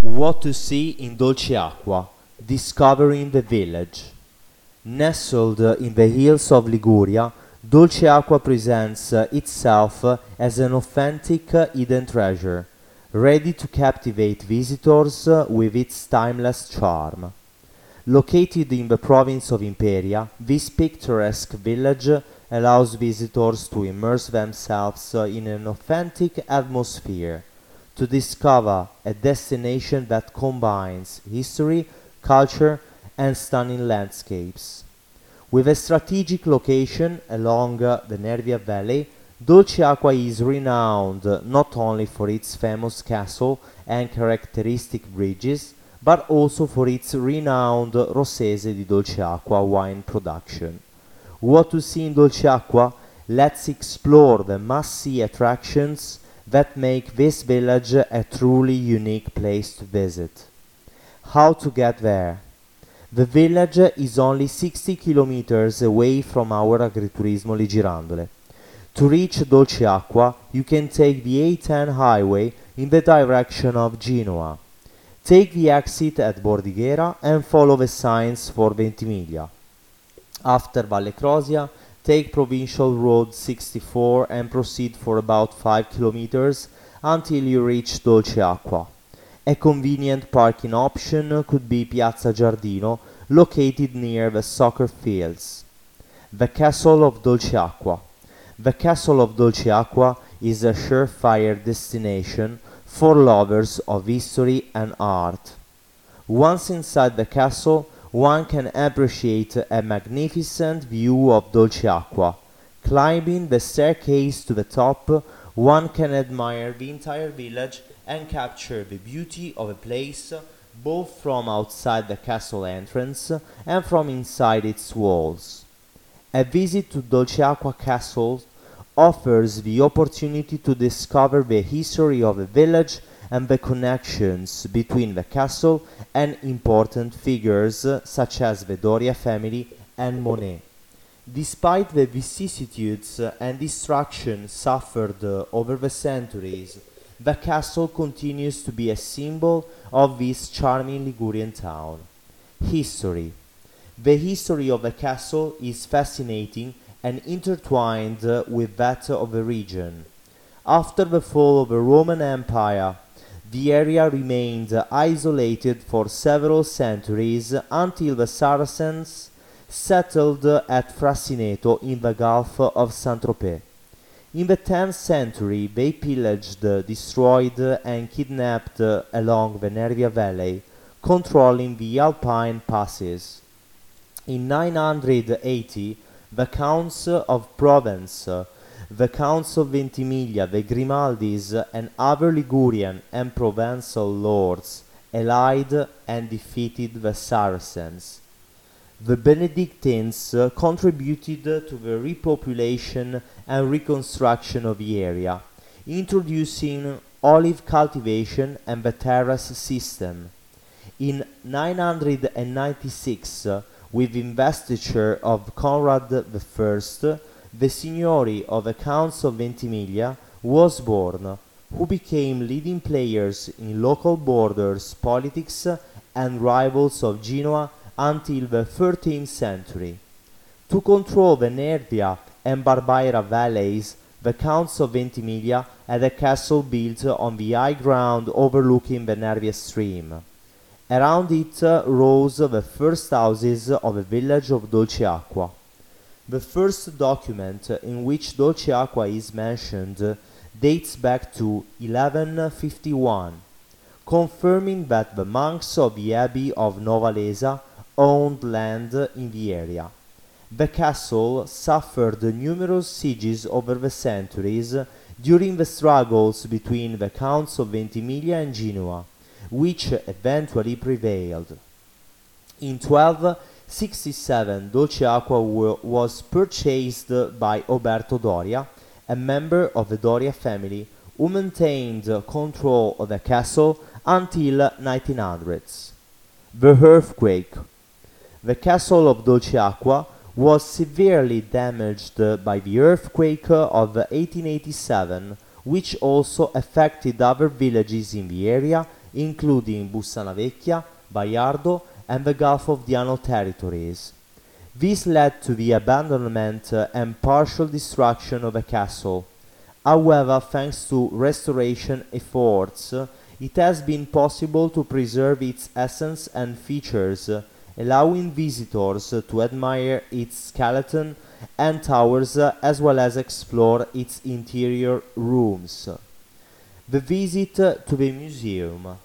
What to see in Dolceacqua, discovering the village. Nestled in the hills of Liguria, Dolceacqua presents uh, itself as an authentic hidden treasure, ready to captivate visitors with its timeless charm. Located in the province of Imperia, this picturesque village allows visitors to immerse themselves in an authentic atmosphere, to discover a destination that combines history, culture, and stunning landscapes. With a strategic location along uh, the Nervia Valley, Dolce Dolceacqua is renowned not only for its famous castle and characteristic bridges, but also for its renowned Rossese di Dolce Dolceacqua wine production. What to see in Dolce Dolceacqua? Let's explore the must-see attractions that make this village a truly unique place to visit. How to get there? The village is only 60 kilometers away from our agriturismo Ligirandole. To reach Dolceacqua, you can take the A10 highway in the direction of Genoa. Take the exit at Bordighera and follow the signs for Ventimiglia. After Valle Crosia, take Provincial Road 64 and proceed for about 5 kilometers until you reach Dolceacqua. A convenient parking option could be Piazza Giardino, located near the soccer fields. The Castle of Dolceacqua. The Castle of Dolceacqua is a surefire destination for lovers of history and art. Once inside the castle, one can appreciate a magnificent view of Dolceacqua. Climbing the staircase to the top, one can admire the entire village and capture the beauty of a place both from outside the castle entrance and from inside its walls. A visit to Dolceacqua Castle offers the opportunity to discover the history of the village and the connections between the castle and important figures such as the Doria family and Monet. Despite the vicissitudes and destruction suffered over the centuries, the castle continues to be a symbol of this charming Ligurian town. History The history of the castle is fascinating and intertwined with that of the region. After the fall of the Roman Empire, the area remained isolated for several centuries until the Saracens settled at Frassineto in the Gulf of Saint-Tropez. In the 10th century, they pillaged, destroyed, and kidnapped along the Nervia Valley, controlling the Alpine passes. In 980, the Counts of Provence, the Counts of Ventimiglia, the Grimaldis, and other Ligurian and Provençal lords allied and defeated the Saracens. The Benedictines uh, contributed to the repopulation and reconstruction of the area, introducing olive cultivation and the terrace system. In 996, uh, with investiture of Conrad I, the Signori of the Counts of Ventimiglia was born, who became leading players in local borders politics and rivals of Genoa until the 13th century. To control the Nervia and Barbaira valleys, the Counts of Ventimiglia had a castle built on the high ground overlooking the Nervia stream. Around it rose the first houses of the village of Dolceacqua. The first document in which Dolce Dolceacqua is mentioned dates back to 1151, confirming that the monks of the Abbey of Novalesa owned land in the area. The castle suffered numerous sieges over the centuries during the struggles between the Counts of Ventimiglia and Genoa, which eventually prevailed. In 1267, Dolceacqua was purchased by Oberto Doria, a member of the Doria family, who maintained control of the castle until 1900s. The earthquake the castle of Dolceacqua was severely damaged by the earthquake of 1887, which also affected other villages in the area, including Bussana Vecchia, Baiardo, and the Gulf of Diano territories. This led to the abandonment and partial destruction of the castle. However, thanks to restoration efforts, it has been possible to preserve its essence and features, allowing visitors to admire its skeleton and towers as well as explore its interior rooms. The visit to the museum.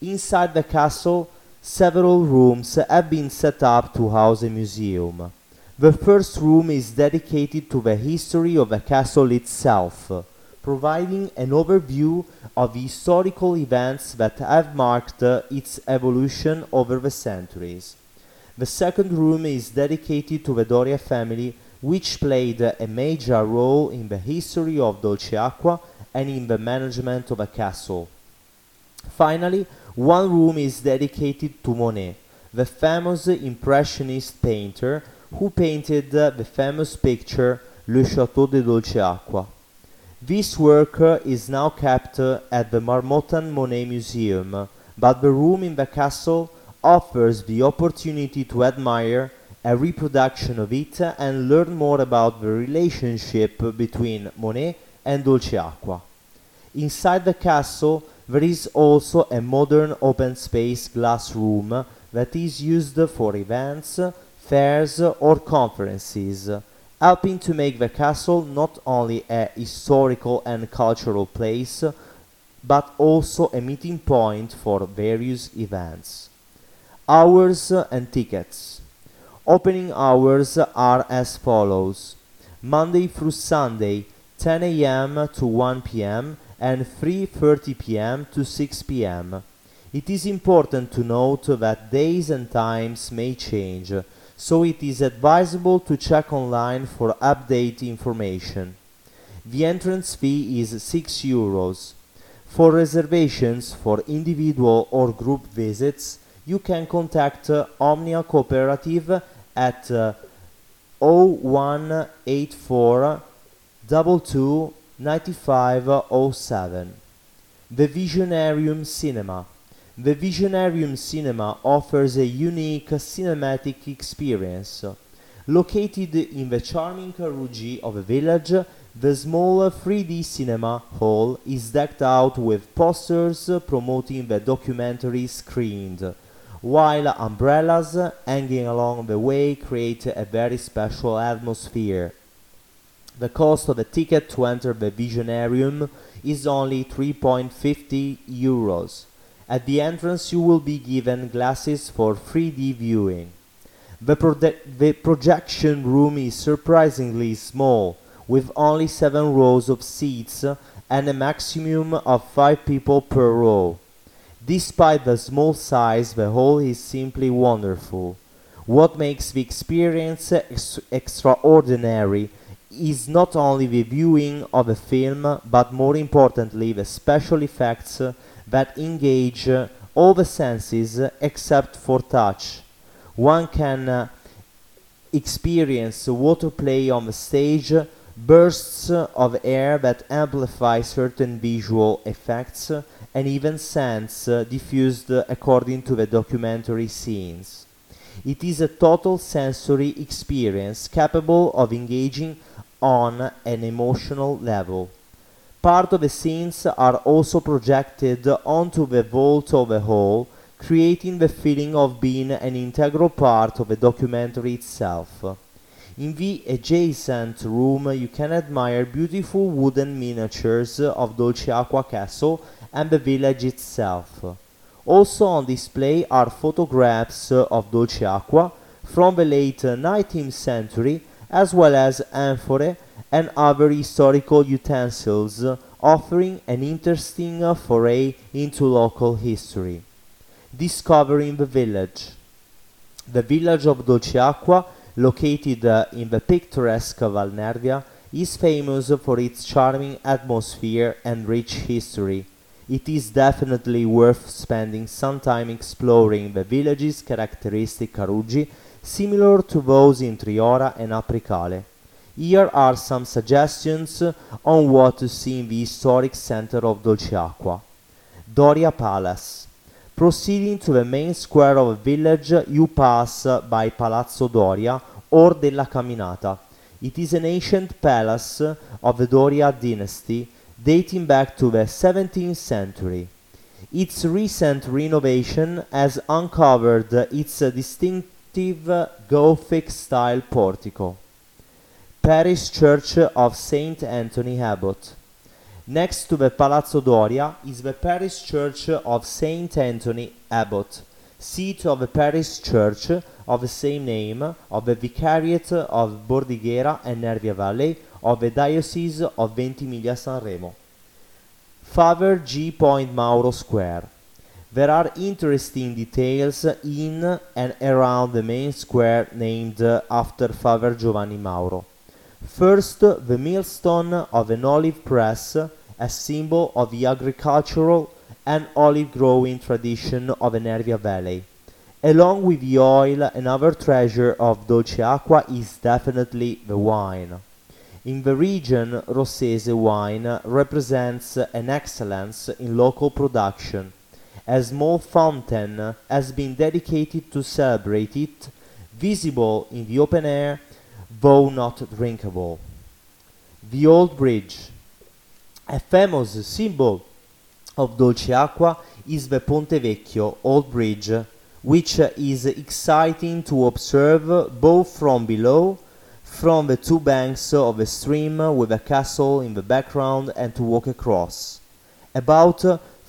Inside the castle, several rooms have been set up to house a museum. The first room is dedicated to the history of the castle itself, providing an overview of the historical events that have marked its evolution over the centuries. The second room is dedicated to the Doria family, which played a major role in the history of Dolceacqua and in the management of the castle. Finally, one room is dedicated to Monet, the famous Impressionist painter who painted the famous picture Le Château de Dolceacqua. This work is now kept at the Marmottan Monet Museum, but the room in the castle offers the opportunity to admire a reproduction of it and learn more about the relationship between Monet and Dolceacqua. Inside the castle, there is also a modern open space glass room that is used for events, fairs, or conferences, helping to make the castle not only a historical and cultural place, but also a meeting point for various events. Hours and tickets. Opening hours are as follows Monday through Sunday, 10 a.m. to 1 p.m., and 3:30 p.m. to 6 p.m. It is important to note that days and times may change, so it is advisable to check online for update information. The entrance fee is 6 euros. For reservations for individual or group visits, you can contact uh, Omnia Cooperative at uh, 0184 22 9507. The Visionarium Cinema. The Visionarium Cinema offers a unique cinematic experience. Located in the charming Carugi of a village, the small 3D cinema hall is decked out with posters promoting the documentary screened, while umbrellas hanging along the way create a very special atmosphere. The cost of the ticket to enter the Visionarium is only 3.50 euros. At the entrance you will be given glasses for 3D viewing. The, the, projection room is surprisingly small, with only 7 rows of seats and a maximum of 5 people per row. Despite the small size, the hall is simply wonderful. What makes the experience ex extraordinary is not only the viewing of a film, but more importantly the special effects that engage all the senses except for touch. One can uh, experience water play on the stage, bursts of air that amplify certain visual effects, and even scents diffused according to the documentary scenes. It is a total sensory experience capable of engaging on an emotional level. Part of the scenes are also projected onto the vault of the hall, creating the feeling of being an integral part of the documentary itself. In the adjacent room you can admire beautiful wooden miniatures of Dolce Dolceacqua Castle and the village itself. Also on display are photographs of Dolce Dolceacqua from the late 19th century as well as amphorae and other historical utensils, offering an interesting foray into local history. Discovering the village. The village of Dolceacqua, located uh, in the picturesque Val Nervia, is famous for its charming atmosphere and rich history. It is definitely worth spending some time exploring the village's characteristic Carugi similar to those in Triora and Apricale. Here are some suggestions on what to see in the historic center of Dolceacqua. Doria Palace. Proceeding to the main square of the village, you pass by Palazzo Doria or della Caminata. It is an ancient palace of the Doria dynasty dating back to the 17th century. Its recent renovation has uncovered its distinctive Gothic style portico. Parish Church of St. Anthony Abbot. Next to the Palazzo Doria is the Parish Church of St. Anthony Abbot, seat of the Parish Church of the same name of the Vicariate of Bordighera and Nervia Valley of the Diocese of Ventimiglia Sanremo. Father G. Point Mauro Square. There are interesting details in and around the main square named after Father Giovanni Mauro. First, the millstone of an olive press, a symbol of the agricultural and olive growing tradition of the Nervia Valley. Along with the oil, another treasure of Dolce Acqua is definitely the wine. In the region, Rossese wine represents an excellence in local production. A small fountain has been dedicated to celebrate it, visible in the open air, though not drinkable. The Old Bridge. A famous symbol of Dolceacqua is the Ponte Vecchio Old Bridge, which is exciting to observe both from below from the two banks of a stream with a castle in the background and to walk across. About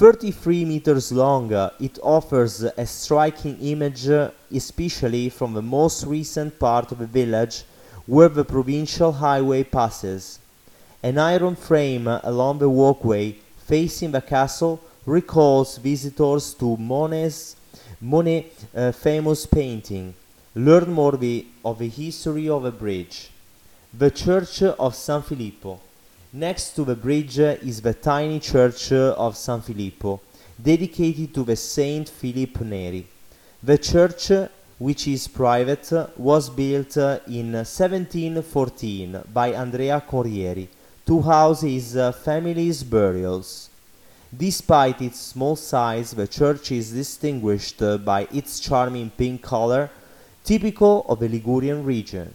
33 meters long, it offers a striking image, especially from the most recent part of the village where the provincial highway passes. An iron frame along the walkway facing the castle recalls visitors to Monet's Monet uh, famous painting learn more the, of the history of a bridge. The Church of San Filippo. Next to the bridge is the tiny church of San Filippo, dedicated to the Saint Philip Neri. The church, which is private, was built in 1714 by Andrea Corrieri to house his family's burials. Despite its small size, the church is distinguished by its charming pink color typical of the Ligurian region.